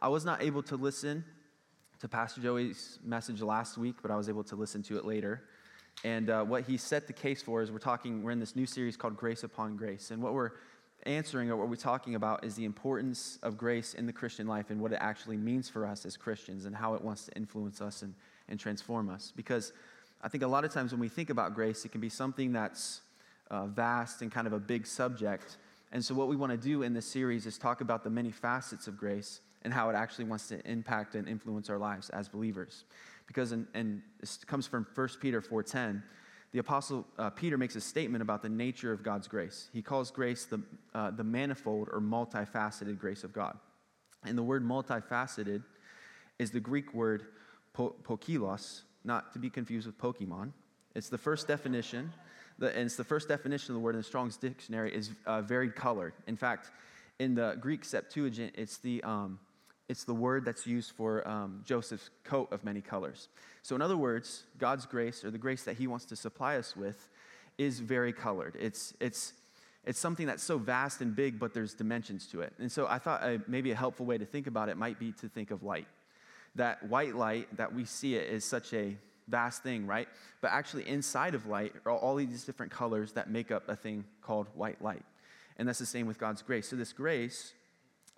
I was not able to listen to Pastor Joey's message last week, but I was able to listen to it later. And uh, what he set the case for is we're talking, we're in this new series called Grace Upon Grace. And what we're answering or what we're talking about is the importance of grace in the Christian life and what it actually means for us as Christians and how it wants to influence us and, and transform us. Because I think a lot of times when we think about grace, it can be something that's uh, vast and kind of a big subject. And so, what we want to do in this series is talk about the many facets of grace and how it actually wants to impact and influence our lives as believers. Because, in, and this comes from 1 Peter 4.10, the apostle uh, Peter makes a statement about the nature of God's grace. He calls grace the, uh, the manifold or multifaceted grace of God. And the word multifaceted is the Greek word po- pokilos, not to be confused with Pokemon. It's the first definition, the, and it's the first definition of the word in the Strong's dictionary is uh, varied colored. In fact, in the Greek Septuagint, it's the um, it's the word that's used for um, Joseph's coat of many colors. So, in other words, God's grace, or the grace that He wants to supply us with, is very colored. It's, it's, it's something that's so vast and big, but there's dimensions to it. And so, I thought uh, maybe a helpful way to think about it might be to think of light. That white light, that we see it, is such a vast thing, right? But actually, inside of light are all these different colors that make up a thing called white light. And that's the same with God's grace. So, this grace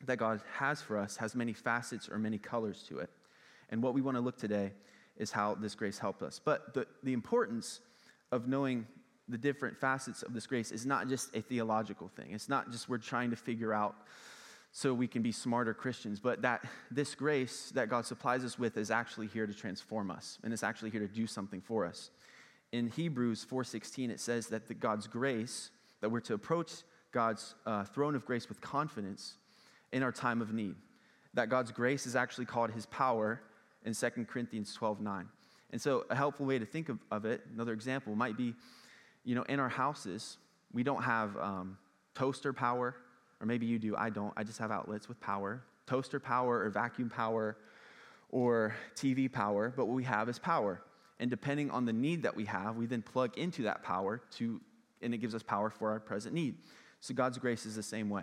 that God has for us has many facets or many colors to it. And what we want to look today is how this grace helped us. But the, the importance of knowing the different facets of this grace is not just a theological thing. It's not just we're trying to figure out so we can be smarter Christians, but that this grace that God supplies us with is actually here to transform us and it's actually here to do something for us. In Hebrews 4:16 it says that the God's grace that we're to approach God's uh, throne of grace with confidence in our time of need. That God's grace is actually called his power in 2 Corinthians 12 9. And so, a helpful way to think of, of it, another example, might be you know, in our houses, we don't have um, toaster power, or maybe you do, I don't. I just have outlets with power, toaster power, or vacuum power, or TV power, but what we have is power. And depending on the need that we have, we then plug into that power to, and it gives us power for our present need. So God's grace is the same way.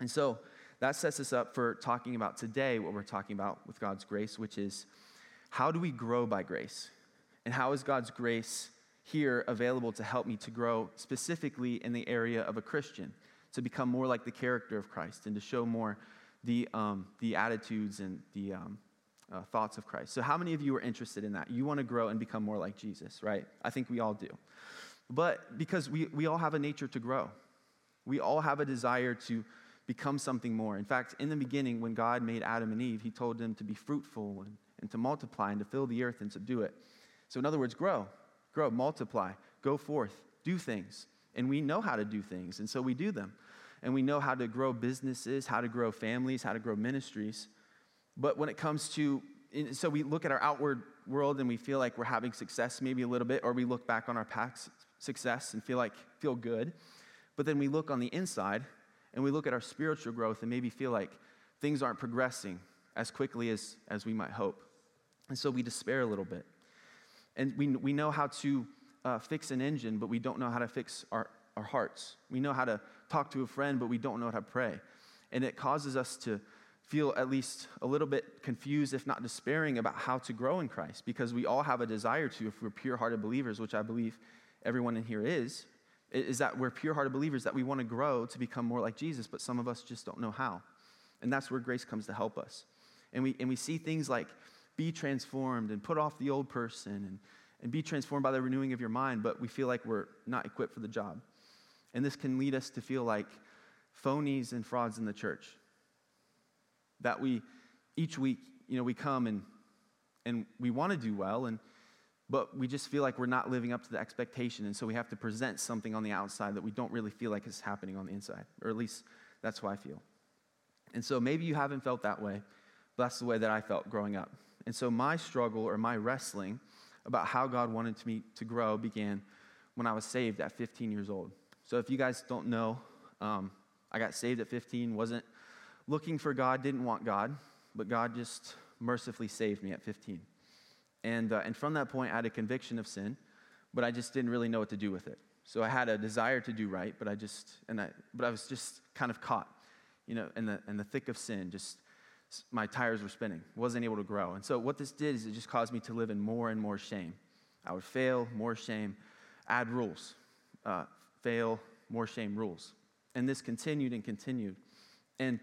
And so that sets us up for talking about today what we're talking about with God's grace, which is how do we grow by grace? And how is God's grace here available to help me to grow specifically in the area of a Christian, to become more like the character of Christ and to show more the, um, the attitudes and the um, uh, thoughts of Christ? So, how many of you are interested in that? You want to grow and become more like Jesus, right? I think we all do. But because we, we all have a nature to grow, we all have a desire to become something more. In fact, in the beginning, when God made Adam and Eve, he told them to be fruitful and, and to multiply and to fill the earth and subdue it. So, in other words, grow, grow, multiply, go forth, do things. And we know how to do things, and so we do them. And we know how to grow businesses, how to grow families, how to grow ministries. But when it comes to, so we look at our outward world and we feel like we're having success maybe a little bit, or we look back on our past success and feel like, feel good. But then we look on the inside and we look at our spiritual growth and maybe feel like things aren't progressing as quickly as, as we might hope. And so we despair a little bit. And we, we know how to uh, fix an engine, but we don't know how to fix our, our hearts. We know how to talk to a friend, but we don't know how to pray. And it causes us to feel at least a little bit confused, if not despairing, about how to grow in Christ, because we all have a desire to, if we're pure hearted believers, which I believe everyone in here is, is that we're pure hearted believers, that we want to grow to become more like Jesus, but some of us just don't know how. And that's where grace comes to help us. And we, and we see things like be transformed and put off the old person and, and be transformed by the renewing of your mind, but we feel like we're not equipped for the job. And this can lead us to feel like phonies and frauds in the church. That we, each week, you know, we come and, and we want to do well, and but we just feel like we're not living up to the expectation. And so we have to present something on the outside that we don't really feel like is happening on the inside. Or at least that's how I feel. And so maybe you haven't felt that way, but that's the way that I felt growing up. And so my struggle or my wrestling about how God wanted me to grow began when I was saved at 15 years old. So if you guys don't know, um, I got saved at 15, wasn't looking for God, didn't want God, but God just mercifully saved me at 15. And, uh, and from that point, I had a conviction of sin, but I just didn't really know what to do with it. So I had a desire to do right, but I just, and I, but I was just kind of caught, you know, in the, in the thick of sin, just my tires were spinning, wasn't able to grow. And so, what this did is it just caused me to live in more and more shame. I would fail, more shame, add rules, uh, fail, more shame, rules. And this continued and continued. And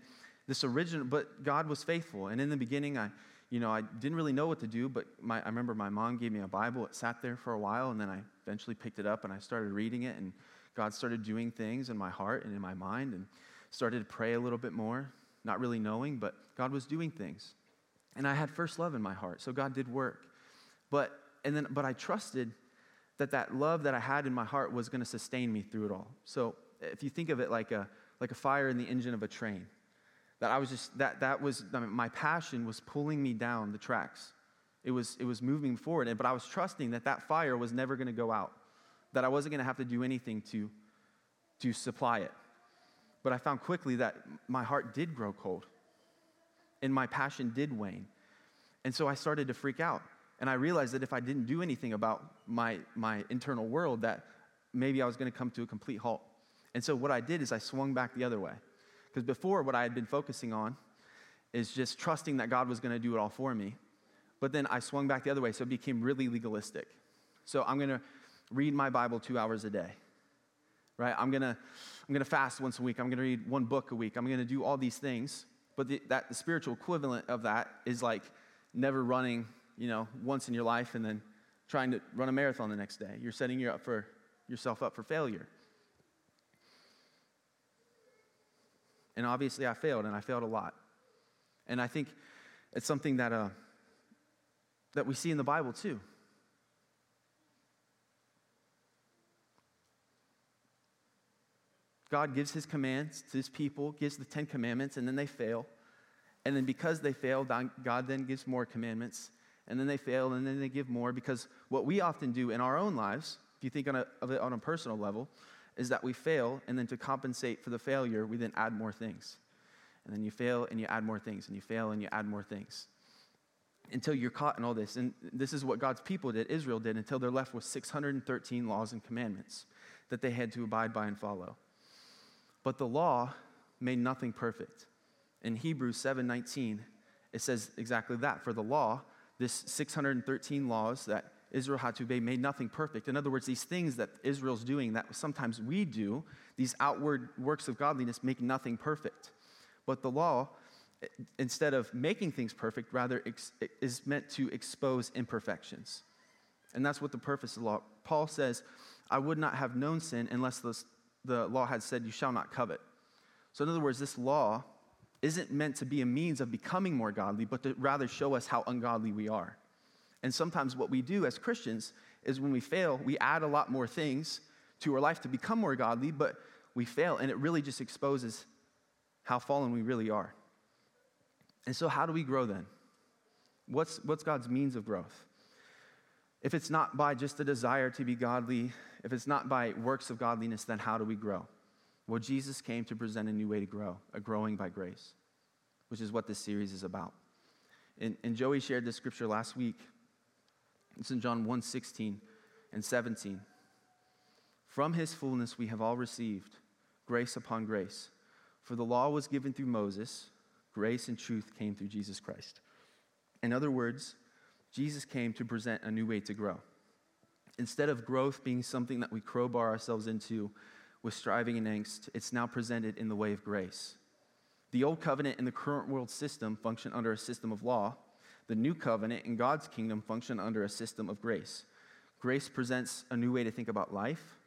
this original, but God was faithful. And in the beginning, I, you know, I didn't really know what to do, but my, I remember my mom gave me a Bible. It sat there for a while, and then I eventually picked it up and I started reading it, and God started doing things in my heart and in my mind, and started to pray a little bit more, not really knowing, but God was doing things. And I had first love in my heart, so God did work. But and then but I trusted that that love that I had in my heart was going to sustain me through it all. So if you think of it like a like a fire in the engine of a train, that I was just that that was I mean, my passion was pulling me down the tracks. It was it was moving forward, but I was trusting that that fire was never going to go out, that I wasn't going to have to do anything to to supply it. But I found quickly that my heart did grow cold and my passion did wane. And so I started to freak out. And I realized that if I didn't do anything about my, my internal world, that maybe I was going to come to a complete halt. And so what I did is I swung back the other way. Because before, what I had been focusing on is just trusting that God was going to do it all for me. But then I swung back the other way, so it became really legalistic. So I'm going to read my Bible two hours a day right? I'm gonna, I'm gonna fast once a week. I'm gonna read one book a week. I'm gonna do all these things. But the, that, the spiritual equivalent of that is like never running, you know, once in your life and then trying to run a marathon the next day. You're setting up for, yourself up for failure. And obviously, I failed, and I failed a lot. And I think it's something that, uh, that we see in the Bible too. God gives his commands to his people, gives the Ten Commandments, and then they fail. And then because they fail, God then gives more commandments. And then they fail, and then they give more. Because what we often do in our own lives, if you think on a, on a personal level, is that we fail, and then to compensate for the failure, we then add more things. And then you fail, and you add more things, and you fail, and you add more things. Until you're caught in all this. And this is what God's people did, Israel did, until they're left with 613 laws and commandments that they had to abide by and follow. But the law made nothing perfect. In Hebrews 7:19, it says exactly that. For the law, this 613 laws that Israel had to obey made nothing perfect. In other words, these things that Israel's doing that sometimes we do, these outward works of godliness make nothing perfect. But the law, instead of making things perfect, rather ex- is meant to expose imperfections. And that's what the purpose of the law. Paul says, I would not have known sin unless the the law had said, You shall not covet. So, in other words, this law isn't meant to be a means of becoming more godly, but to rather show us how ungodly we are. And sometimes what we do as Christians is when we fail, we add a lot more things to our life to become more godly, but we fail, and it really just exposes how fallen we really are. And so, how do we grow then? What's, what's God's means of growth? If it's not by just a desire to be godly, if it's not by works of godliness, then how do we grow? Well, Jesus came to present a new way to grow, a growing by grace, which is what this series is about. And, and Joey shared this scripture last week. It's in John 1 16 and 17. From his fullness we have all received grace upon grace. For the law was given through Moses, grace and truth came through Jesus Christ. In other words, Jesus came to present a new way to grow. Instead of growth being something that we crowbar ourselves into with striving and angst, it's now presented in the way of grace. The old covenant and the current world system function under a system of law. The new covenant in God's kingdom function under a system of grace. Grace presents a new way to think about life,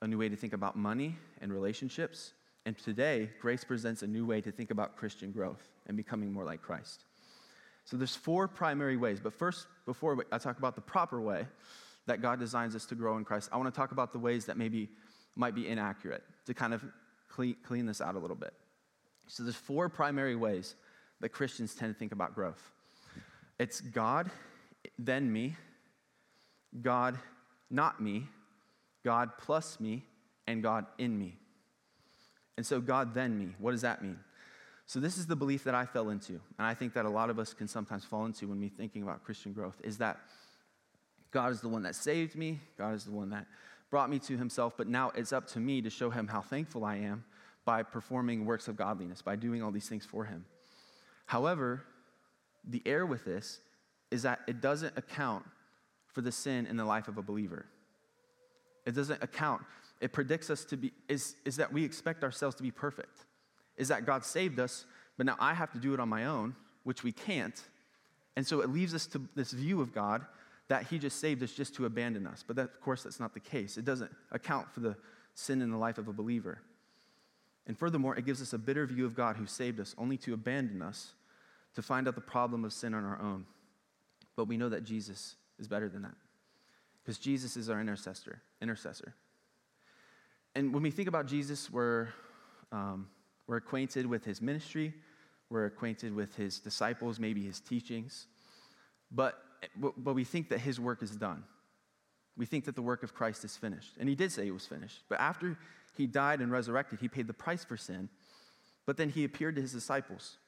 a new way to think about money and relationships. And today, grace presents a new way to think about Christian growth and becoming more like Christ. So there's four primary ways. But first, before I talk about the proper way that God designs us to grow in Christ, I want to talk about the ways that maybe might be inaccurate to kind of clean, clean this out a little bit. So there's four primary ways that Christians tend to think about growth. It's God, then me, God, not me, God plus me, and God in me. And so, God, then me. What does that mean? So, this is the belief that I fell into, and I think that a lot of us can sometimes fall into when we're thinking about Christian growth is that God is the one that saved me, God is the one that brought me to Himself, but now it's up to me to show Him how thankful I am by performing works of godliness, by doing all these things for Him. However, the error with this is that it doesn't account for the sin in the life of a believer. It doesn't account. It predicts us to be, is, is that we expect ourselves to be perfect. Is that God saved us, but now I have to do it on my own, which we can't. And so it leaves us to this view of God that He just saved us just to abandon us. But that, of course, that's not the case. It doesn't account for the sin in the life of a believer. And furthermore, it gives us a bitter view of God who saved us only to abandon us to find out the problem of sin on our own. But we know that Jesus is better than that because Jesus is our intercessor. Intercessor. And when we think about Jesus, we're, um, we're acquainted with his ministry, we're acquainted with his disciples, maybe his teachings, but, but we think that his work is done. We think that the work of Christ is finished. And he did say it was finished. But after he died and resurrected, he paid the price for sin. But then he appeared to his disciples.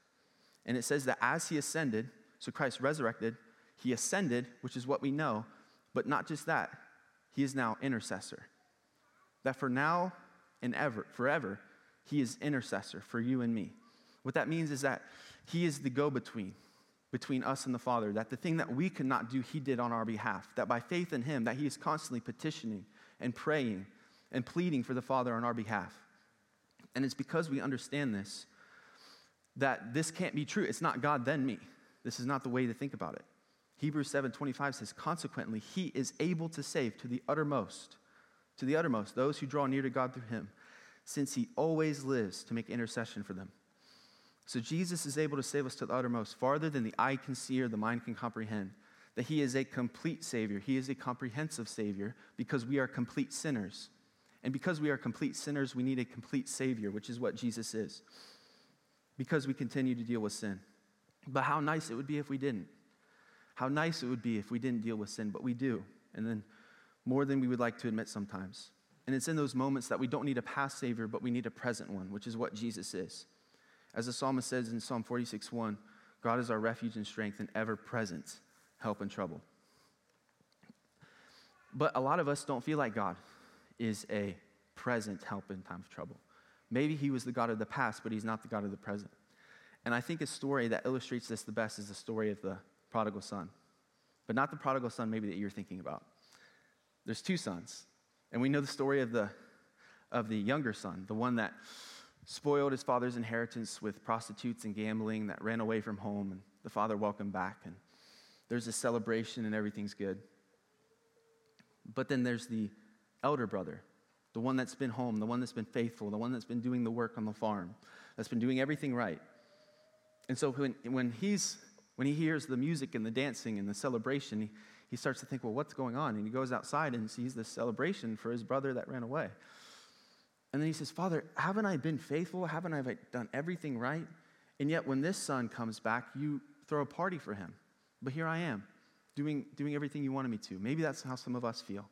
And it says that as he ascended, so Christ resurrected, he ascended, which is what we know, but not just that, he is now intercessor. That for now and ever, forever, he is intercessor for you and me. What that means is that he is the go between between us and the Father, that the thing that we could not do, he did on our behalf, that by faith in him, that he is constantly petitioning and praying and pleading for the Father on our behalf. And it's because we understand this that this can't be true. It's not God, then me. This is not the way to think about it. Hebrews 7:25 says, "Consequently, he is able to save to the uttermost, to the uttermost those who draw near to God through him, since he always lives to make intercession for them." So Jesus is able to save us to the uttermost, farther than the eye can see or the mind can comprehend. That he is a complete savior. He is a comprehensive savior because we are complete sinners. And because we are complete sinners, we need a complete savior, which is what Jesus is. Because we continue to deal with sin. But how nice it would be if we didn't. How nice it would be if we didn't deal with sin, but we do. And then more than we would like to admit sometimes. And it's in those moments that we don't need a past Savior, but we need a present one, which is what Jesus is. As the psalmist says in Psalm 46 1, God is our refuge and strength and ever present help in trouble. But a lot of us don't feel like God is a present help in time of trouble. Maybe he was the God of the past, but he's not the God of the present. And I think a story that illustrates this the best is the story of the prodigal son. But not the prodigal son, maybe that you're thinking about. There's two sons. And we know the story of the, of the younger son, the one that spoiled his father's inheritance with prostitutes and gambling, that ran away from home, and the father welcomed back. And there's a celebration, and everything's good. But then there's the elder brother, the one that's been home, the one that's been faithful, the one that's been doing the work on the farm, that's been doing everything right. And so when, when he's when he hears the music and the dancing and the celebration, he, he starts to think, well, what's going on? And he goes outside and sees this celebration for his brother that ran away. And then he says, Father, haven't I been faithful? Haven't I done everything right? And yet, when this son comes back, you throw a party for him. But here I am, doing, doing everything you wanted me to. Maybe that's how some of us feel,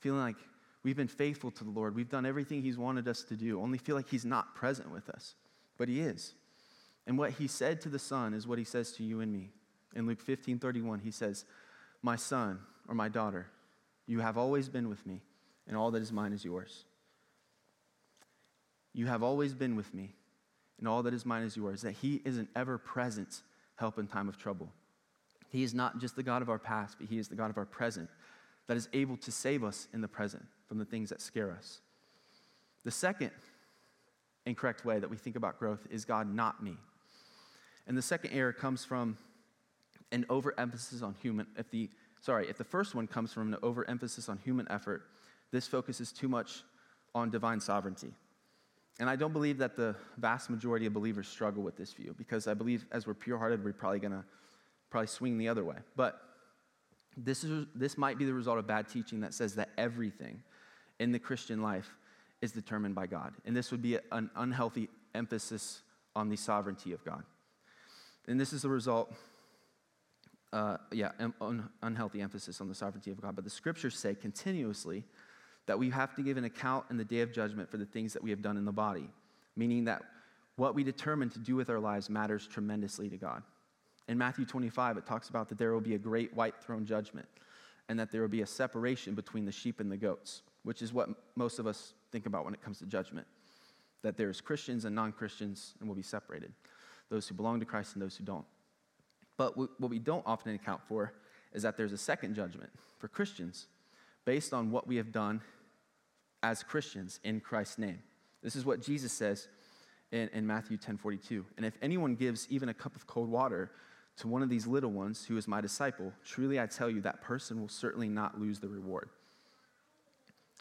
feeling like we've been faithful to the Lord. We've done everything he's wanted us to do, only feel like he's not present with us. But he is. And what he said to the Son is what he says to you and me. In Luke 15 31, he says, My son or my daughter, you have always been with me, and all that is mine is yours. You have always been with me, and all that is mine is yours. That he is an ever present help in time of trouble. He is not just the God of our past, but he is the God of our present that is able to save us in the present from the things that scare us. The second incorrect way that we think about growth is God, not me. And the second error comes from an overemphasis on human. If the sorry, if the first one comes from an overemphasis on human effort, this focuses too much on divine sovereignty. And I don't believe that the vast majority of believers struggle with this view because I believe as we're pure-hearted, we're probably going to probably swing the other way. But this, is, this might be the result of bad teaching that says that everything in the Christian life is determined by God. And this would be an unhealthy emphasis on the sovereignty of God. And this is the result, uh, yeah, un- unhealthy emphasis on the sovereignty of God. But the scriptures say continuously that we have to give an account in the day of judgment for the things that we have done in the body, meaning that what we determine to do with our lives matters tremendously to God. In Matthew 25, it talks about that there will be a great white throne judgment and that there will be a separation between the sheep and the goats, which is what most of us think about when it comes to judgment that there's Christians and non Christians and we'll be separated. those who belong to Christ and those who don't. But what we don't often account for is that there's a second judgment for Christians based on what we have done as Christians in Christ's name. This is what Jesus says in, in Matthew 10 42. And if anyone gives even a cup of cold water to one of these little ones who is my disciple, truly I tell you that person will certainly not lose the reward.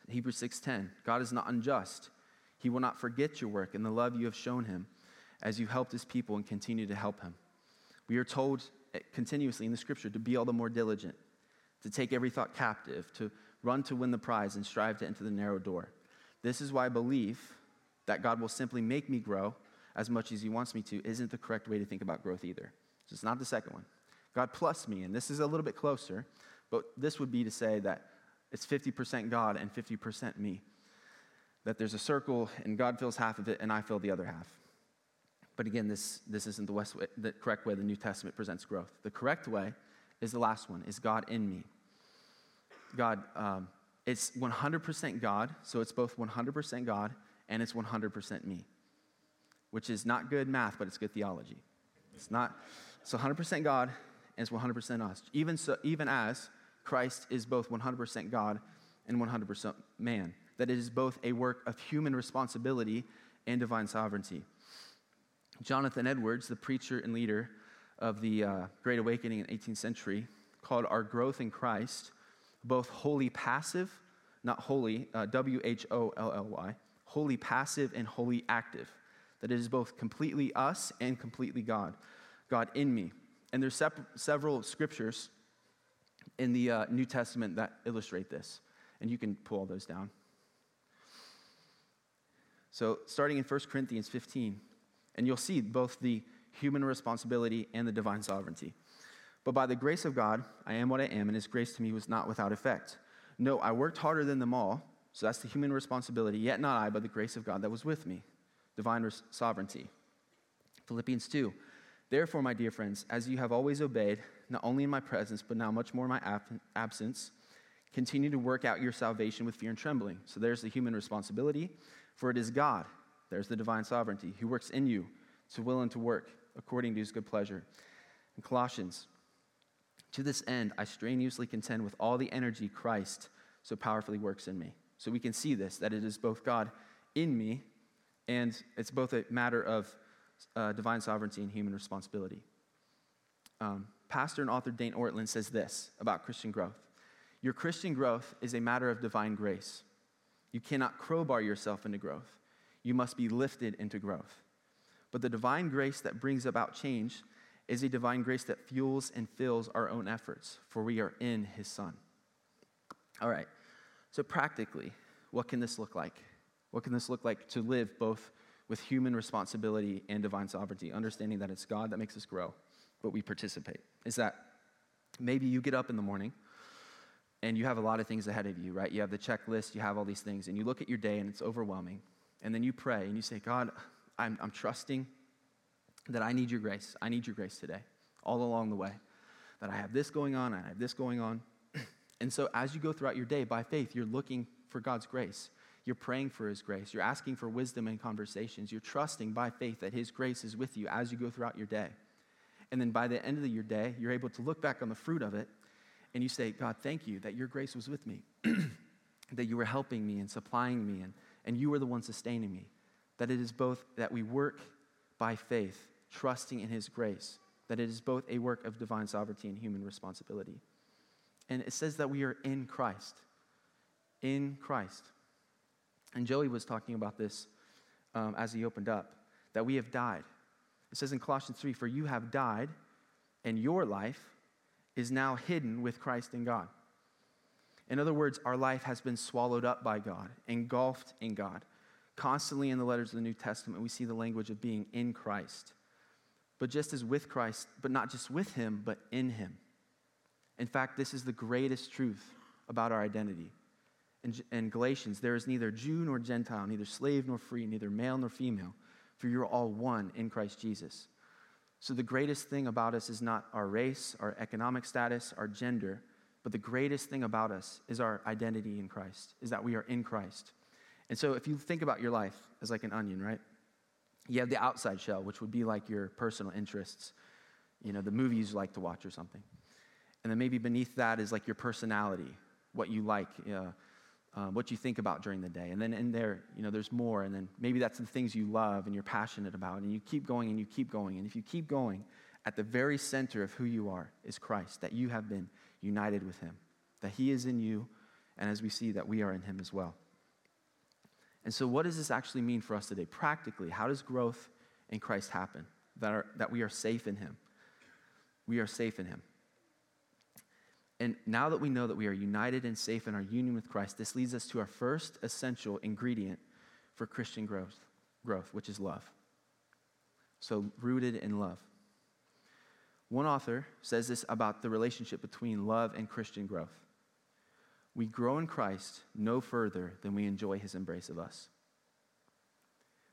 Hebrews 6:10 God is not unjust. He will not forget your work and the love you have shown him as you helped his people and continue to help him. We are told eh, continuously in the scripture to be all the more diligent, to take every thought captive, to run to win the prize and strive to enter the narrow door. This is why I believe that God will simply make me grow as much as he wants me to isn't the correct way to think about growth either. So it's not the second one. God plus me, and this is a little bit closer, but this would be to say that it's 50% God and 50% me. That there's a circle and God fills half of it and I fill the other half. But again, this, this isn't the, way, the correct way the New Testament presents growth. The correct way is the last one, is God in me. God, um, it's 100% God, so it's both 100% God and it's 100% me, which is not good math, but it's good theology. It's not, it's 100% God and it's 100% us. Even, so, even as Christ is both 100% God and 100% man, that it is both a work of human responsibility and divine sovereignty. Jonathan Edwards, the preacher and leader of the uh, Great Awakening in the 18th century, called our growth in Christ both wholly passive, not holy, uh, W H O L L Y, wholly passive and wholly active. That it is both completely us and completely God, God in me. And there's sep- several scriptures in the uh, New Testament that illustrate this. And you can pull all those down. So, starting in 1 Corinthians 15, and you'll see both the human responsibility and the divine sovereignty. But by the grace of God, I am what I am, and his grace to me was not without effect. No, I worked harder than them all, so that's the human responsibility, yet not I, but the grace of God that was with me. Divine res- sovereignty. Philippians 2. Therefore, my dear friends, as you have always obeyed, not only in my presence, but now much more in my ab- absence, continue to work out your salvation with fear and trembling. So there's the human responsibility, for it is God, there's the divine sovereignty, who works in you to will and to work according to his good pleasure. In Colossians, to this end, I strenuously contend with all the energy Christ so powerfully works in me. So we can see this, that it is both God in me, and it's both a matter of uh, divine sovereignty and human responsibility. Um, pastor and author Dane Ortlund says this about Christian growth Your Christian growth is a matter of divine grace. You cannot crowbar yourself into growth, you must be lifted into growth. But the divine grace that brings about change is a divine grace that fuels and fills our own efforts, for we are in his Son. All right, so practically, what can this look like? What can this look like to live both with human responsibility and divine sovereignty, understanding that it's God that makes us grow, but we participate? Is that maybe you get up in the morning and you have a lot of things ahead of you, right? You have the checklist, you have all these things, and you look at your day and it's overwhelming. And then you pray and you say, God, I'm, I'm trusting that I need your grace. I need your grace today, all along the way. That I have this going on, I have this going on. and so as you go throughout your day, by faith, you're looking for God's grace. You're praying for His grace. You're asking for wisdom in conversations. You're trusting by faith that His grace is with you as you go throughout your day. And then by the end of your day, you're able to look back on the fruit of it and you say, God, thank you that your grace was with me, that you were helping me and supplying me, and, and you were the one sustaining me. That it is both that we work by faith trusting in his grace, that it is both a work of divine sovereignty and human responsibility. And it says that we are in Christ. In Christ. And Joey was talking about this um, as he opened up, that we have died. It says in Colossians 3 For you have died, and your life is now hidden with Christ in God. In other words, our life has been swallowed up by God, engulfed in God. Constantly in the letters of the New Testament, we see the language of being in Christ but just as with Christ, but not just with him, but in him. In fact, this is the greatest truth about our identity. In, in, Galatians, there is neither Jew nor Gentile, neither slave nor free, neither male nor female, for you're all one in Christ Jesus. So the greatest thing about us is not our race, our economic status, our gender, but the greatest thing about us is our identity in Christ, is that we are in Christ. And so if you think about your life as like an onion, right? You have the outside shell, which would be like your personal interests, you know, the movies you like to watch or something. And then maybe beneath that is like your personality, what you like, uh, uh, what you think about during the day. And then in there, you know, there's more. And then maybe that's the things you love and you're passionate about. And you keep going and you keep going. And if you keep going, at the very center of who you are is Christ, that you have been united with him, that he is in you, and as we see, that we are in him as well. And so, what does this actually mean for us today? Practically, how does growth in Christ happen? That, are, that we are safe in him. We are safe in him. And now that we know that we are united and safe in our union with Christ, this leads us to our first essential ingredient for Christian growth, growth which is love. So, rooted in love. One author says this about the relationship between love and Christian growth. We grow in Christ no further than we enjoy his embrace of us.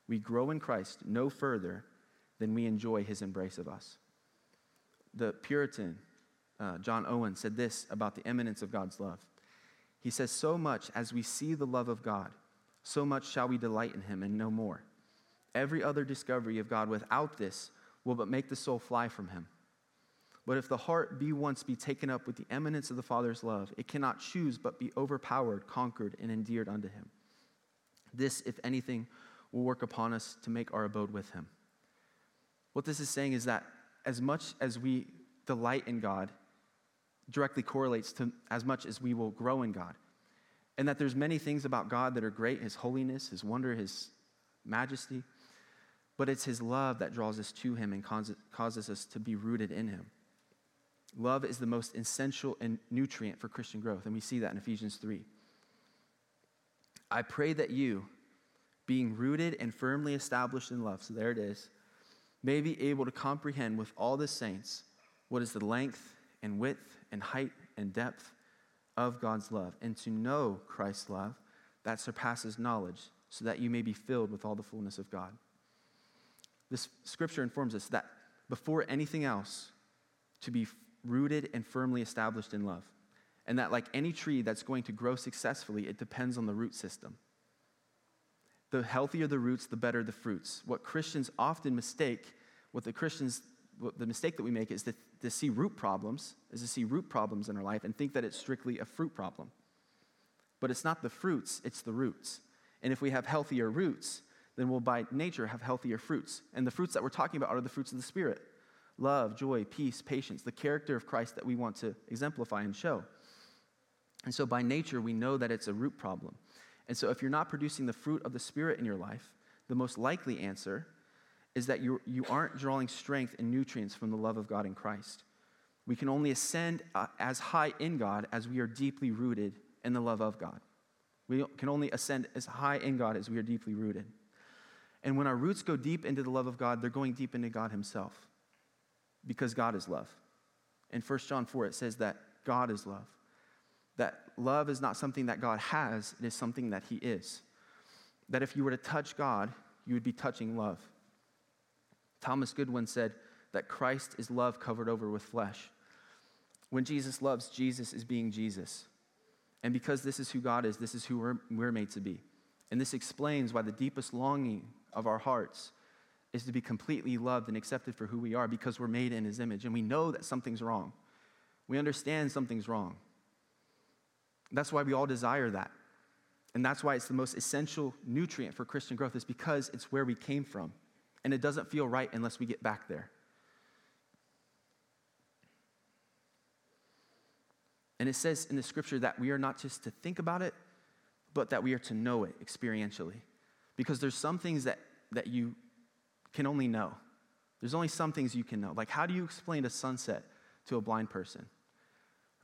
We grow in Christ no further than we enjoy his embrace of us. The Puritan uh, John Owen said this about the eminence of God's love. He says, So much as we see the love of God, so much shall we delight in him and no more. Every other discovery of God without this will but make the soul fly from him. But if the heart be once be taken up with the eminence of the Father's love, it cannot choose but be overpowered, conquered, and endeared unto him. This, if anything, will work upon us to make our abode with him. What this is saying is that as much as we delight in God, directly correlates to as much as we will grow in God. And that there's many things about God that are great, his holiness, his wonder, his majesty, but it's his love that draws us to him and causes us to be rooted in him. Love is the most essential and nutrient for Christian growth, and we see that in Ephesians 3. I pray that you, being rooted and firmly established in love, so there it is, may be able to comprehend with all the saints what is the length and width and height and depth of God's love, and to know Christ's love that surpasses knowledge, so that you may be filled with all the fullness of God. This scripture informs us that before anything else, to be rooted and firmly established in love. And that, like any tree that's going to grow successfully, it depends on the root system. The healthier the roots, the better the fruits. What Christians often mistake, what the Christians, the mistake that we make is that to see root problems, is to see root problems in our life and think that it's strictly a fruit problem. But it's not the fruits, it's the roots. And if we have healthier roots, then we'll by nature have healthier fruits. And the fruits that we're talking about are the fruits of the Spirit love, joy, peace, patience, the character of Christ that we want to exemplify and show. And so by nature, we know that it's a root problem. And so if you're not producing the fruit of the Spirit in your life, the most likely answer is that you, you aren't drawing strength and nutrients from the love of God in Christ. We can only ascend uh, as high in God as we are deeply rooted in the love of God. We can only ascend as high in God as we are deeply rooted. And when our roots go deep into the love of God, they're going deep into God Himself because God is love. In 1 John 4, it says that God is love. That love is not something that God has, it is something that He is. That if you were to touch God, you would be touching love. Thomas Goodwin said that Christ is love covered over with flesh. When Jesus loves, Jesus is being Jesus. And because this is who God is, this is who we're, we're made to be. And this explains why the deepest longing of our hearts is to be completely loved and accepted for who we are because we're made in his image and we know that something's wrong. We understand something's wrong. That's why we all desire that. And that's why it's the most essential nutrient for Christian growth, is because it's where we came from and it doesn't feel right unless we get back there. And it says in the scripture that we are not just to think about it, but that we are to know it experientially. Because there's some things that, that you can only know. There's only some things you can know. Like, how do you explain a sunset to a blind person?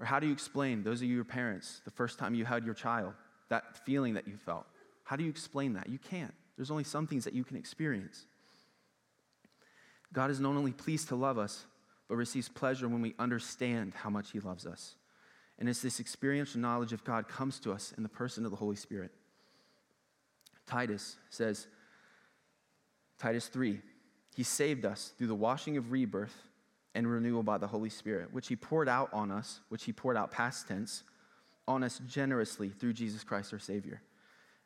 Or how do you explain, those of you your parents, the first time you had your child, that feeling that you felt? How do you explain that? You can't. There's only some things that you can experience. God is not only pleased to love us, but receives pleasure when we understand how much He loves us. And it's this experiential knowledge of God comes to us in the person of the Holy Spirit. Titus says, Titus 3, He saved us through the washing of rebirth and renewal by the Holy Spirit, which He poured out on us, which He poured out past tense, on us generously through Jesus Christ our Savior.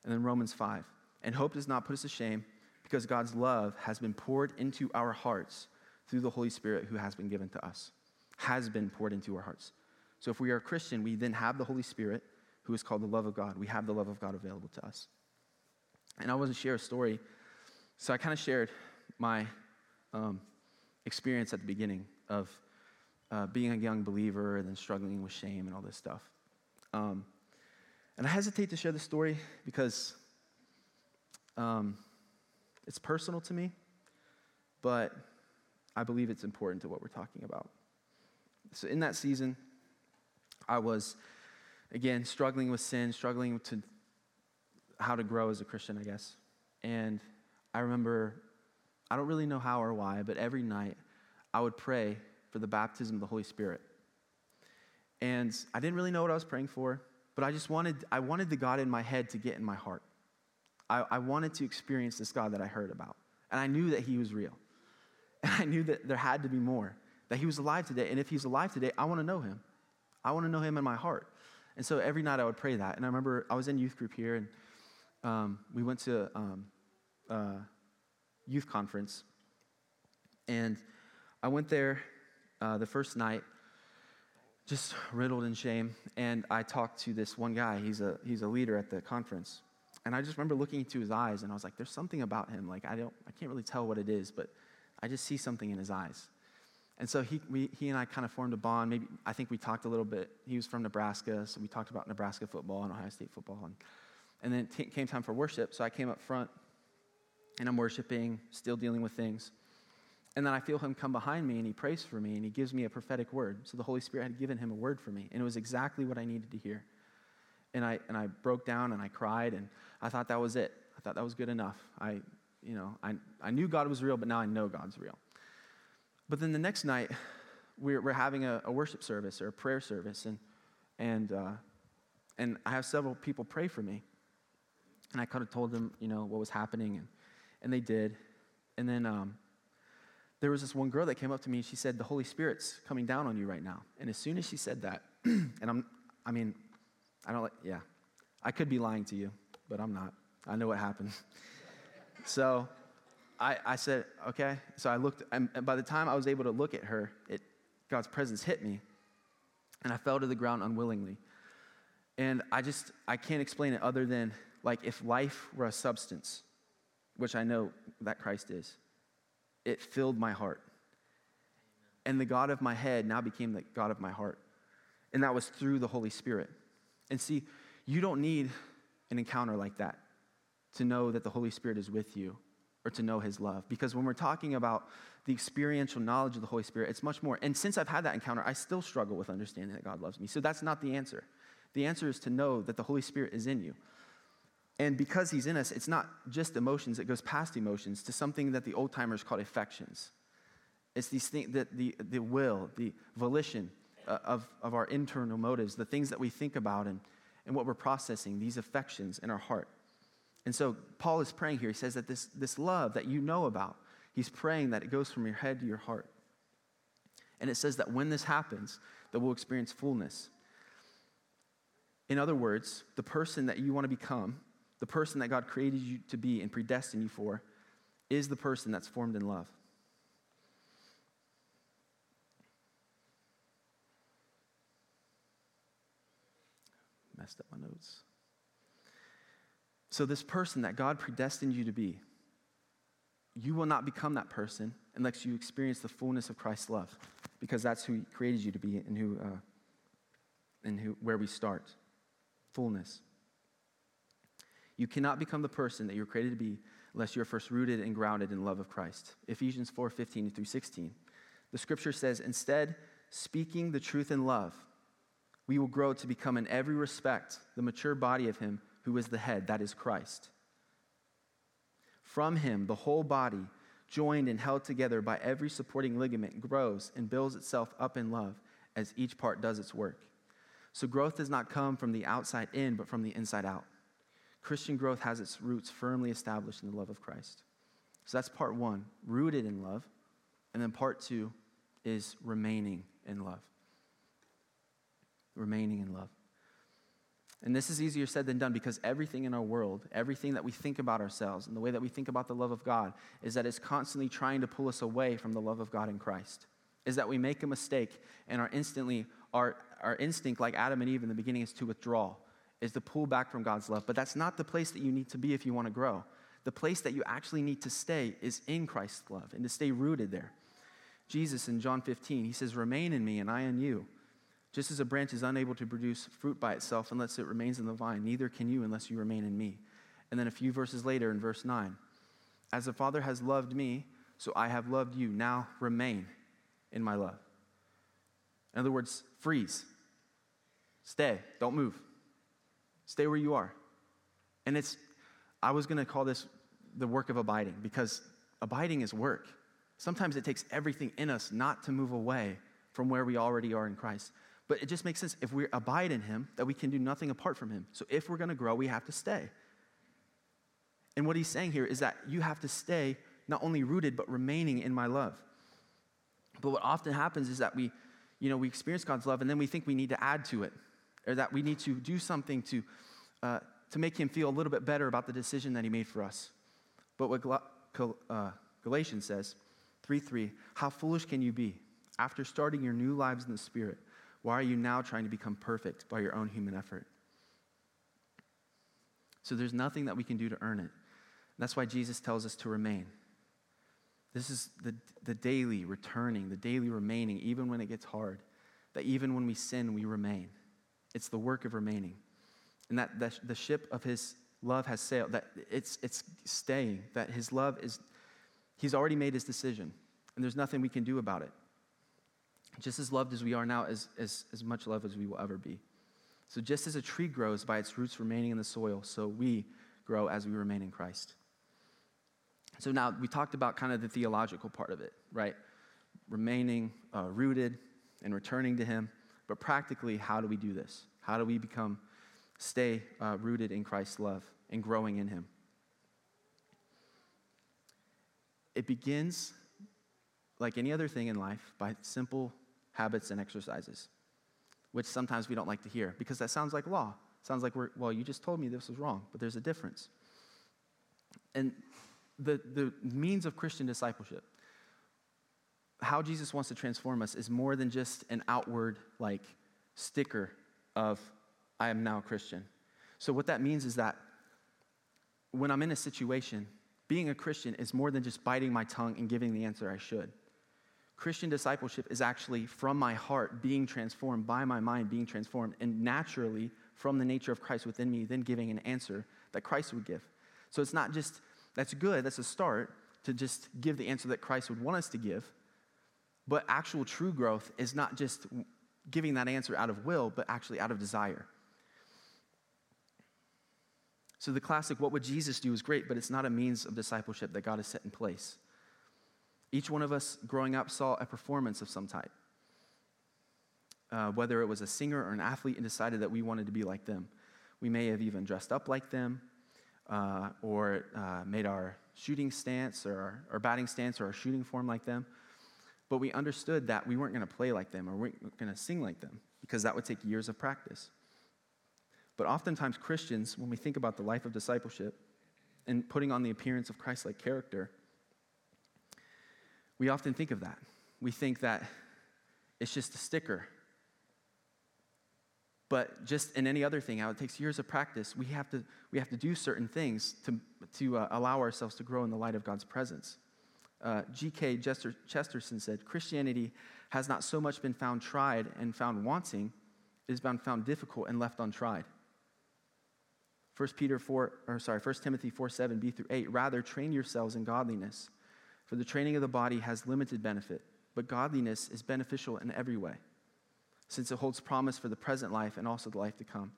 And then Romans 5, and hope does not put us to shame because God's love has been poured into our hearts through the Holy Spirit who has been given to us, has been poured into our hearts. So if we are a Christian, we then have the Holy Spirit who is called the love of God. We have the love of God available to us. And I want to share a story. So I kind of shared my um, experience at the beginning of uh, being a young believer and then struggling with shame and all this stuff. Um, and I hesitate to share the story because um, it's personal to me, but I believe it's important to what we're talking about. So, in that season, I was, again, struggling with sin, struggling to how to grow as a Christian, I guess. And I remember, I don't really know how or why, but every night I would pray for the baptism of the Holy Spirit. And I didn't really know what I was praying for, but I just wanted, I wanted the God in my head to get in my heart. I, I wanted to experience this God that I heard about. And I knew that he was real. And I knew that there had to be more, that he was alive today. And if he's alive today, I want to know him. I want to know him in my heart. And so every night I would pray that. And I remember I was in youth group here, and um, we went to um, uh, youth conference. And I went there uh, the first night, just riddled in shame. And I talked to this one guy. He's a, he's a leader at the conference. And I just remember looking into his eyes, and I was like, there's something about him. Like, I, don't, I can't really tell what it is, but I just see something in his eyes. And so he, we, he and I kind of formed a bond. Maybe I think we talked a little bit. He was from Nebraska, so we talked about Nebraska football and Ohio State football. And, and then it t- came time for worship, so I came up front, and I'm worshiping, still dealing with things. And then I feel him come behind me, and he prays for me, and he gives me a prophetic word. So the Holy Spirit had given him a word for me, and it was exactly what I needed to hear. And I, and I broke down and I cried, and I thought that was it. I thought that was good enough. I, you know, I, I knew God was real, but now I know God's real. But then the next night, we're, we're having a, a worship service or a prayer service, and, and, uh, and I have several people pray for me. And I kind of told them, you know, what was happening, and, and they did. And then um, there was this one girl that came up to me, and she said, The Holy Spirit's coming down on you right now. And as soon as she said that, and I'm, I mean, I don't like, yeah, I could be lying to you, but I'm not. I know what happened. so I, I said, okay. So I looked, and, by the time I was able to look at her, it, God's presence hit me, and I fell to the ground unwillingly. And I just, I can't explain it other than like if life were a substance, which I know that Christ is, it filled my heart. And the God of my head now became the God of my heart. And that was through the Holy Spirit. And see, you don't need an encounter like that to know that the Holy Spirit is with you or to know his love. Because when we're talking about the experiential knowledge of the Holy Spirit, it's much more. And since I've had that encounter, I still struggle with understanding that God loves me. So that's not the answer. The answer is to know that the Holy Spirit is in you. And because he's in us, it's not just emotions, it goes past emotions to something that the old timers called affections. It's these things that the, the will, the volition, uh, of, of our internal motives, the things that we think about and, and what we're processing, these affections in our heart. And so Paul is praying here. He says that this, this love that you know about, he's praying that it goes from your head to your heart. And it says that when this happens, that we'll experience fullness. In other words, the person that you want to become, the person that God created you to be and predestined you for, is the person that's formed in love. Messed up my notes. So, this person that God predestined you to be, you will not become that person unless you experience the fullness of Christ's love, because that's who He created you to be and who, uh, and who, where we start. Fullness. You cannot become the person that you're created to be unless you're first rooted and grounded in love of Christ. Ephesians 4 15 through 16. The scripture says, instead, speaking the truth in love we will grow to become, in every respect, the mature body of Him who is the head, that is Christ. From Him, the whole body, joined and held together by every supporting ligament, grows and builds itself up in love as each part does its work. So, growth does not come from the outside in, but from the inside out. Christian growth has its roots firmly established in the love of Christ. So, that's part one, rooted in love. And then part two is remaining in love remaining in love. And this is easier said than done because everything in our world, everything that we think about ourselves, and the way that we think about the love of God, is that it's constantly trying to pull us away from the love of God in Christ. Is that we make a mistake and our instantly our, our instinct, like Adam and Eve in the beginning, is to withdraw, is to pull back from God's love. But that's not the place that you need to be if you want to grow. The place that you actually need to stay is in Christ's love and to stay rooted there. Jesus in John 15, he says, Remain in me and I in you. Just as a branch is unable to produce fruit by itself unless it remains in the vine, neither can you unless you remain in me. And then a few verses later in verse 9, As the Father has loved me, so I have loved you. Now remain in my love. In other words, freeze. Stay. Don't move. Stay where you are. And it's, I was going to call this the work of abiding because abiding is work. Sometimes it takes everything in us not to move away from where we already are in Christ. But it just makes sense if we abide in Him that we can do nothing apart from Him. So if we're going to grow, we have to stay. And what He's saying here is that you have to stay not only rooted, but remaining in my love. But what often happens is that we, you know, we experience God's love and then we think we need to add to it, or that we need to do something to, uh, to make Him feel a little bit better about the decision that He made for us. But what Gal- uh, Galatians says, 3 3, how foolish can you be? After starting your new lives in the Spirit, why are you now trying to become perfect by your own human effort? So there's nothing that we can do to earn it. That's why Jesus tells us to remain. This is the, the daily returning, the daily remaining, even when it gets hard. That even when we sin, we remain. It's the work of remaining. And that, that the ship of his love has sailed, that it's, it's staying, that his love is, he's already made his decision, and there's nothing we can do about it just as loved as we are now, as, as, as much love as we will ever be. So, just as a tree grows by its roots remaining in the soil, so we grow as we remain in Christ. So, now we talked about kind of the theological part of it, right? Remaining uh, rooted and returning to Him. But practically, how do we do this? How do we become, stay uh, rooted in Christ's love and growing in Him? It begins, like any other thing in life, by simple habits, and exercises, which sometimes we don't like to hear because that sounds like law. Sounds like well, you just told me this was wrong, but there's a difference. And the, the means of Christian discipleship, how Jesus wants to transform us is more than just an outward, like, sticker of, I am now a Christian. So, what that means is that when I'm in a situation, being a Christian is more than just biting my tongue and giving the answer I should. Christian discipleship is actually from my heart being transformed, by my mind being transformed, and naturally from the nature of Christ within me, then giving an answer that Christ would give. So it's not just, that's good, that's a start to just give the answer that Christ would want us to give. But actual true growth is not just giving that answer out of will, but actually out of desire. So the classic, what would Jesus do, is great, but it's not a means of discipleship that God has set in place. Each one of us growing up saw a performance of some type. Uh, whether it was a singer or an athlete and decided that we wanted to be like them. We may have even dressed up like them uh, or uh, made our shooting stance or our, our, batting stance or our shooting form like them. But we understood that we weren't going to play like them or we weren't going to sing like them because that would take years of practice. But oftentimes, Christians, when we think about the life of discipleship and putting on the appearance of Christ like character, we often think of that. We think that it's just a sticker. But just in any other thing, how it takes years of practice, we have to, we have to do certain things to, to uh, allow ourselves to grow in the light of God's presence. Uh, G.K. Chester, Chesterton said Christianity has not so much been found tried and found wanting, it has been found difficult and left untried. 1 Peter 4, or sorry, 1 Timothy 4 7, B through 8. Rather, train yourselves in godliness. For the training of the body has limited benefit, but godliness is beneficial in every way, since it holds promise for the present life and also the life to come.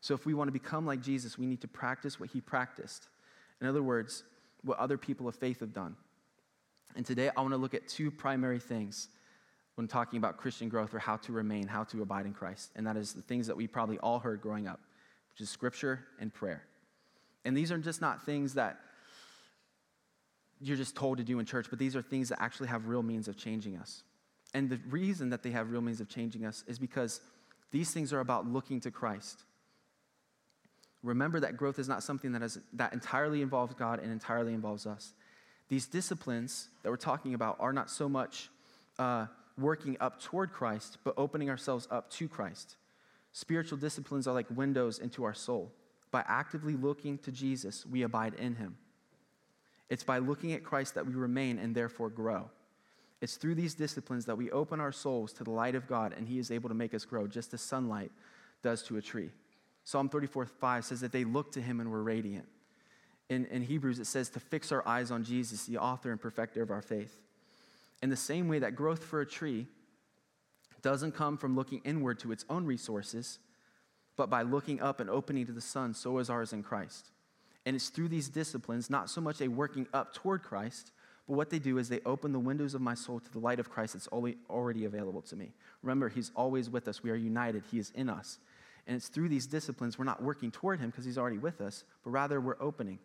So if we want to become like Jesus, we need to practice what he practiced. In other words, what other people of faith have done. And today I want to look at two primary things when talking about Christian growth or how to remain, how to abide in Christ. And that is the things that we probably all heard growing up, which is scripture and prayer. And these are just not things that you're just told to do in church, but these are things that actually have real means of changing us. And the reason that they have real means of changing us is because these things are about looking to Christ. Remember that growth is not something that, is, that entirely involves God and entirely involves us. These disciplines that we're talking about are not so much uh, working up toward Christ, but opening ourselves up to Christ. Spiritual disciplines are like windows into our soul. By actively looking to Jesus, we abide in him. It's by looking at Christ that we remain and therefore grow. It's through these disciplines that we open our souls to the light of God and he is able to make us grow, just as sunlight does to a tree. Psalm 34 5 says that they looked to him and were radiant. In, in Hebrews, it says to fix our eyes on Jesus, the author and perfecter of our faith. In the same way that growth for a tree doesn't come from looking inward to its own resources, but by looking up and opening to the sun, so is ours in Christ. And it's through these disciplines, not so much a working up toward Christ, but what they do is they open the windows of my soul to the light of Christ that's already available to me. Remember, He's always with us. We are united, He is in us. And it's through these disciplines, we're not working toward Him because He's already with us, but rather we're opening.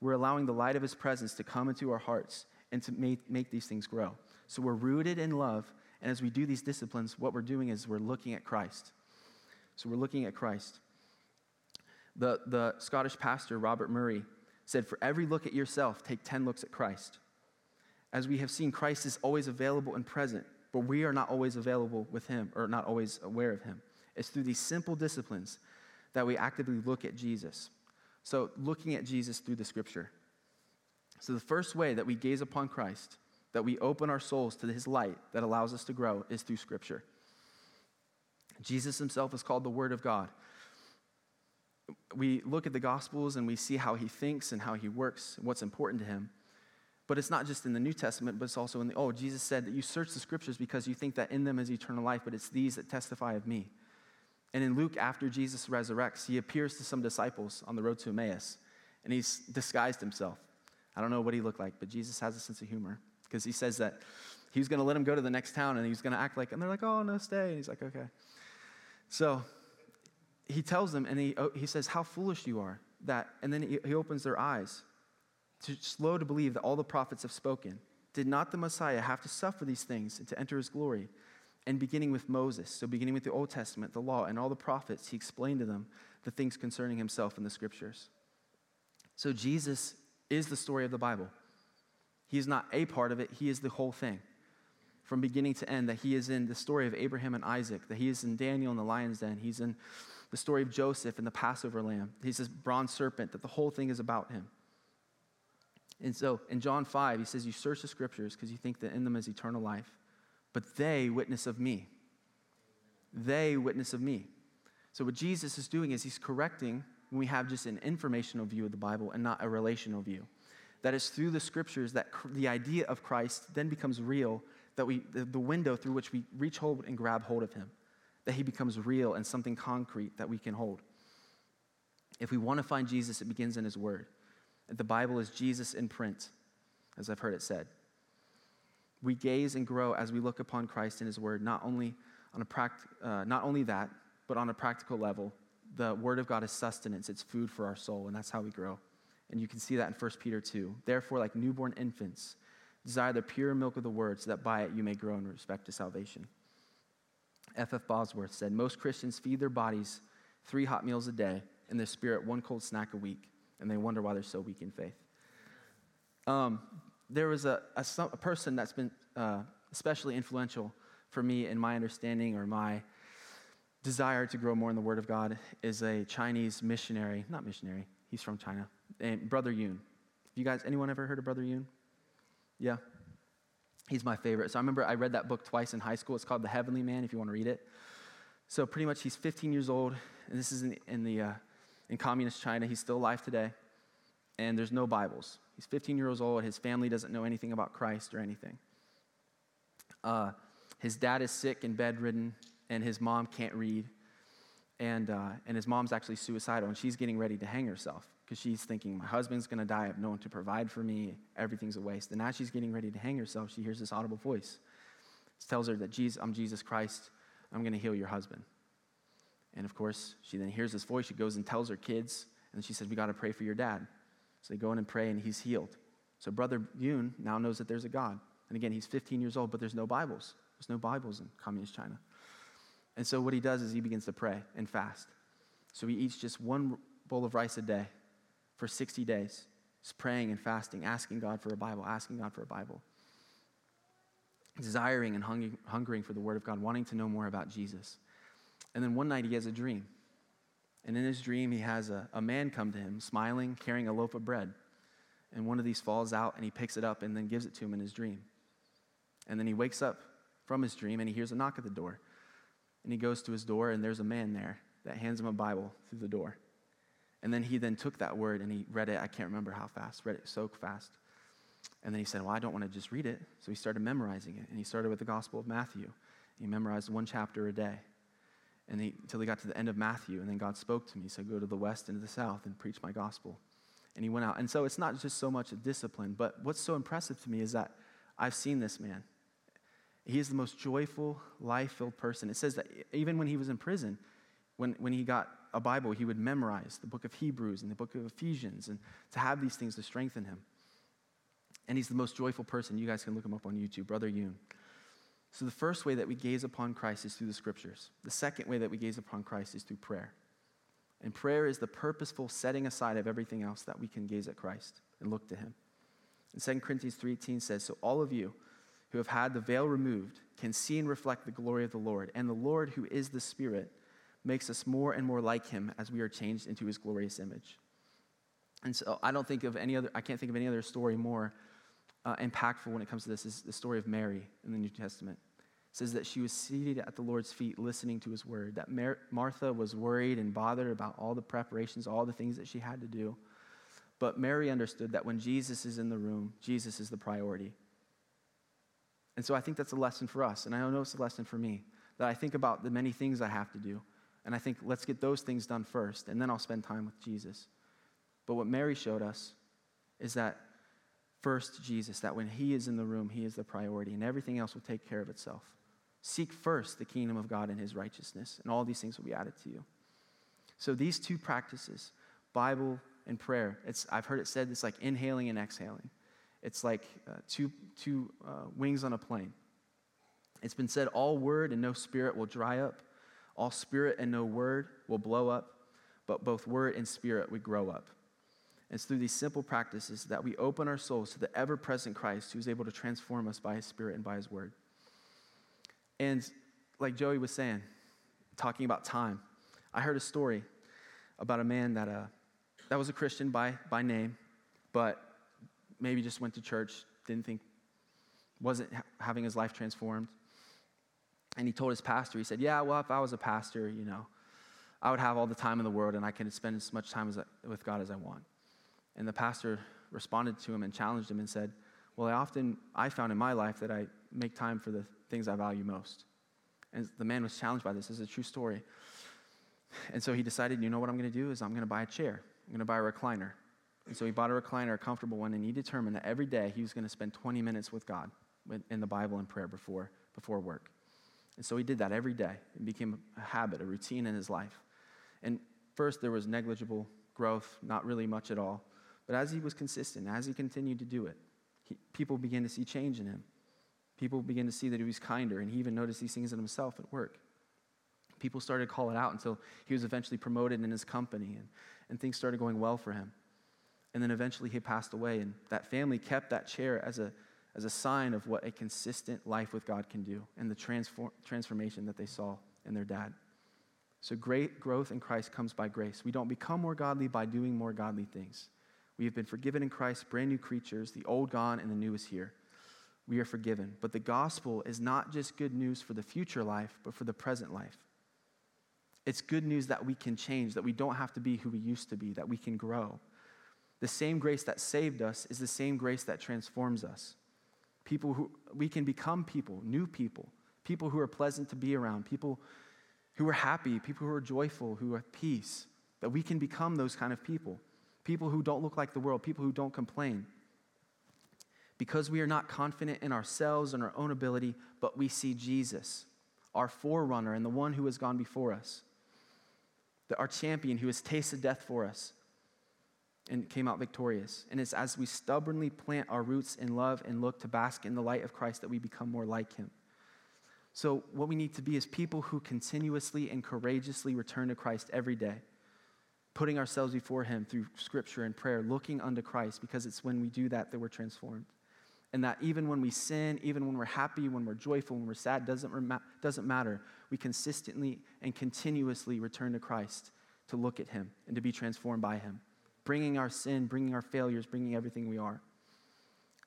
We're allowing the light of His presence to come into our hearts and to make, make these things grow. So we're rooted in love. And as we do these disciplines, what we're doing is we're looking at Christ. So we're looking at Christ. The, the Scottish pastor, Robert Murray, said, For every look at yourself, take 10 looks at Christ. As we have seen, Christ is always available and present, but we are not always available with Him or not always aware of Him. It's through these simple disciplines that we actively look at Jesus. So, looking at Jesus through the scripture. So, the first way that we gaze upon Christ, that we open our souls to his light that allows us to grow, is through scripture. Jesus himself is called the Word of God. We look at the Gospels and we see how he thinks and how he works, what's important to him. But it's not just in the New Testament, but it's also in the Old. Jesus said that you search the scriptures because you think that in them is eternal life, but it's these that testify of me. And in Luke, after Jesus resurrects, he appears to some disciples on the road to Emmaus, and he's disguised himself. I don't know what he looked like, but Jesus has a sense of humor because he says that he was going to let him go to the next town and he was going to act like, and they're like, oh, no, stay. And he's like, okay. So he tells them, and he, oh, he says, how foolish you are. That, and then he, he opens their eyes to slow to believe that all the prophets have spoken. Did not the Messiah have to suffer these things and to enter his glory? And beginning with Moses, so beginning with the Old Testament, the law, and all the prophets, he explained to them the things concerning himself in the scriptures. So Jesus is the story of the Bible. He is not a part of it, he is the whole thing. From beginning to end, that he is in the story of Abraham and Isaac, that he is in Daniel and the lion's den, he's in the story of Joseph and the Passover lamb. He's this bronze serpent, that the whole thing is about him. And so in John 5, he says, You search the scriptures because you think that in them is eternal life but they witness of me. They witness of me. So, what Jesus is doing is he's correcting when we have just an informational view of the Bible and not a relational view. That is through the scriptures that the idea of Christ then becomes real, that we, the window through which we reach hold and grab hold of him, that he becomes real and something concrete that we can hold. If we want to find Jesus, it begins in his word. The Bible is Jesus in print, as I've heard it said we gaze and grow as we look upon Christ and His Word, not only, on a pract- uh, not only that, but on a practical level. The Word of God is sustenance, it's food for our soul, and that's how we grow. And you can see that in 1 Peter 2. Therefore, like newborn infants, desire the pure milk of the Word, so that by it you may grow in respect to salvation. F.F. F. Bosworth said Most Christians feed their bodies three hot meals a day, and their spirit one cold snack a week, and they wonder why they're so weak in faith. Um, there was a, a, a person that's been uh, especially influential for me in my understanding or my desire to grow more in the Word of God is a Chinese missionary, not missionary, he's from China, and Brother Yun. Have you guys, anyone ever heard of Brother Yun? Yeah? He's my favorite. So I remember I read that book twice in high school. It's called The Heavenly Man, if you want to read it. So pretty much he's 15 years old, and this is in, in the, uh, in communist China. He's still alive today, and there's no Bibles. He's 15 years old. His family doesn't know anything about Christ or anything. Uh, his dad is sick and bedridden, and his mom can't read. And, uh, and his mom's actually suicidal, and she's getting ready to hang herself because she's thinking, My husband's going to die. I have no one to provide for me. Everything's a waste. And as she's getting ready to hang herself, she hears this audible voice. It tells her that Jesus, I'm Jesus Christ. I'm going to heal your husband. And of course, she then hears this voice. She goes and tells her kids, and she says, We got to pray for your dad. So they go in and pray, and he's healed. So Brother Yun now knows that there's a God. And again, he's 15 years old, but there's no Bibles. There's no Bibles in communist China. And so what he does is he begins to pray and fast. So he eats just one bowl of rice a day for 60 days, just praying and fasting, asking God for a Bible, asking God for a Bible. Desiring and hungering, hungering for the Word of God, wanting to know more about Jesus. And then one night he has a dream. And in his dream, he has a, a man come to him, smiling, carrying a loaf of bread. And one of these falls out, and he picks it up and then gives it to him in his dream. And then he wakes up from his dream, and he hears a knock at the door. And he goes to his door, and there's a man there that hands him a Bible through the door. And then he then took that word and he read it. I can't remember how fast, read it so fast. And then he said, Well, I don't want to just read it. So he started memorizing it. And he started with the Gospel of Matthew. He memorized one chapter a day and he, until he got to the end of Matthew. And then God spoke to me. He said, Go to the west and to the south and preach my gospel. And he went out. And so it's not just so much a discipline, but what's so impressive to me is that I've seen this man. He is the most joyful, life filled person. It says that even when he was in prison, when, when he got a Bible, he would memorize the book of Hebrews and the book of Ephesians and to have these things to strengthen him. And he's the most joyful person. You guys can look him up on YouTube, Brother Yun. So, the first way that we gaze upon Christ is through the scriptures. The second way that we gaze upon Christ is through prayer. And prayer is the purposeful setting aside of everything else that we can gaze at Christ and look to him. And 2 Corinthians 3:18 says, "So all of you who have had the veil removed can see and reflect the glory of the Lord, and the Lord who is the Spirit makes us more and more like him as we are changed into his glorious image." And so I don't think of any other I can't think of any other story more uh, impactful when it comes to this is the story of Mary in the New Testament. It says that she was seated at the Lord's feet listening to his word, that Mar- Martha was worried and bothered about all the preparations, all the things that she had to do. But Mary understood that when Jesus is in the room, Jesus is the priority. And so I think that's a lesson for us. And I know it's a lesson for me that I think about the many things I have to do. And I think, let's get those things done first, and then I'll spend time with Jesus. But what Mary showed us is that first Jesus, that when He is in the room, He is the priority, and everything else will take care of itself. Seek first the kingdom of God and His righteousness, and all these things will be added to you. So these two practices, Bible and prayer, it's, I've heard it said it's like inhaling and exhaling. It's like uh, two, two uh, wings on a plane. It's been said all word and no spirit will dry up, all spirit and no word will blow up, but both word and spirit would grow up. It's through these simple practices that we open our souls to the ever present Christ who is able to transform us by his Spirit and by his word. And like Joey was saying, talking about time, I heard a story about a man that, uh, that was a Christian by, by name, but maybe just went to church, didn't think, wasn't ha- having his life transformed. And he told his pastor, he said, Yeah, well, if I was a pastor, you know, I would have all the time in the world and I could spend as much time as I, with God as I want. And the pastor responded to him and challenged him and said, Well, I often, I found in my life that I make time for the things I value most. And the man was challenged by this. This is a true story. And so he decided, you know what I'm going to do is I'm going to buy a chair. I'm going to buy a recliner. And so he bought a recliner, a comfortable one, and he determined that every day he was going to spend 20 minutes with God in the Bible and prayer before, before work. And so he did that every day. It became a habit, a routine in his life. And first, there was negligible growth, not really much at all. But as he was consistent, as he continued to do it, he, people began to see change in him. People began to see that he was kinder, and he even noticed these things in himself at work. People started to call it out until he was eventually promoted in his company, and, and things started going well for him. And then eventually he passed away, and that family kept that chair as a, as a sign of what a consistent life with God can do and the transform, transformation that they saw in their dad. So, great growth in Christ comes by grace. We don't become more godly by doing more godly things. We have been forgiven in Christ, brand new creatures, the old gone and the new is here. We are forgiven. But the gospel is not just good news for the future life, but for the present life. It's good news that we can change, that we don't have to be who we used to be, that we can grow. The same grace that saved us is the same grace that transforms us. People who we can become people, new people, people who are pleasant to be around, people who are happy, people who are joyful, who are peace, that we can become those kind of people people who don't look like the world, people who don't complain. Because we are not confident in ourselves and our own ability, but we see Jesus, our forerunner and the one who has gone before us, the, our champion who has tasted death for us and came out victorious. And it's as we stubbornly plant our roots in love and look to bask in the light of Christ that we become more like him. So, what we need to be is people who continuously and courageously return to Christ every day putting ourselves before Him through scripture and prayer, looking unto Christ, because it's when we do that that we're transformed. And that even when we sin, even when we're happy, when we're joyful, when we're sad, doesn't, rem- doesn't matter. We consistently and continuously return to Christ to look at Him and to be transformed by Him, bringing our sin, bringing our failures, bringing everything we are.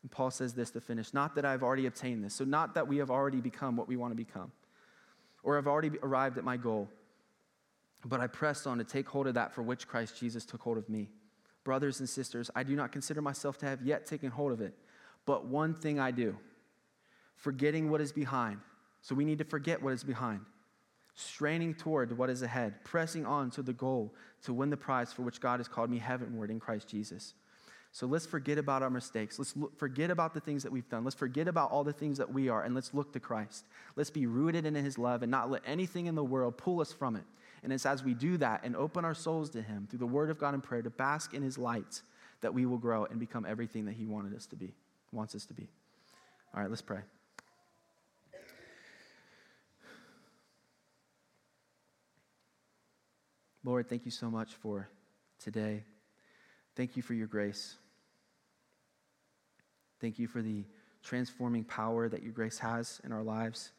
And Paul says this to finish not that I've already obtained this, so not that we have already become what we want to become, or have already arrived at my goal, but I pressed on to take hold of that for which Christ Jesus took hold of me. Brothers and sisters, I do not consider myself to have yet taken hold of it, but one thing I do, forgetting what is behind. So we need to forget what is behind straining toward what is ahead, pressing on to the goal to win the prize for which God has called me heavenward in Christ Jesus. So let's forget about our mistakes. Let's look, forget about the things that we've done. Let's forget about all the things that we are, and let's look to Christ. Let's be rooted in His love and not let anything in the world pull us from it. And it's as we do that and open our souls to Him through the Word of God and prayer to bask in His light that we will grow and become everything that He wanted us to be, wants us to be. All right, let's pray. Lord, thank you so much for today. Thank you for your grace. Thank you for the transforming power that your grace has in our lives.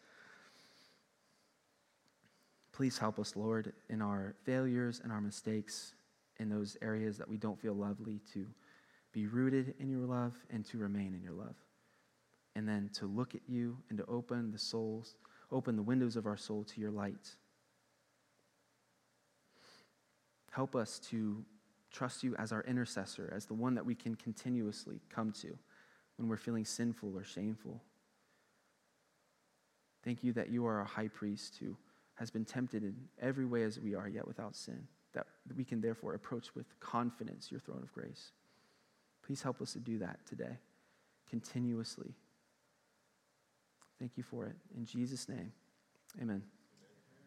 Please help us, Lord, in our failures and our mistakes, in those areas that we don't feel lovely, to be rooted in your love and to remain in your love. And then to look at you and to open the souls, open the windows of our soul to your light Help us to trust you as our intercessor, as the one that we can continuously come to when we're feeling sinful or shameful. Thank you that you are a high priest who has been tempted in every way as we are, yet without sin, that we can therefore approach with confidence your throne of grace. Please help us to do that today, continuously. Thank you for it. In Jesus' name, amen.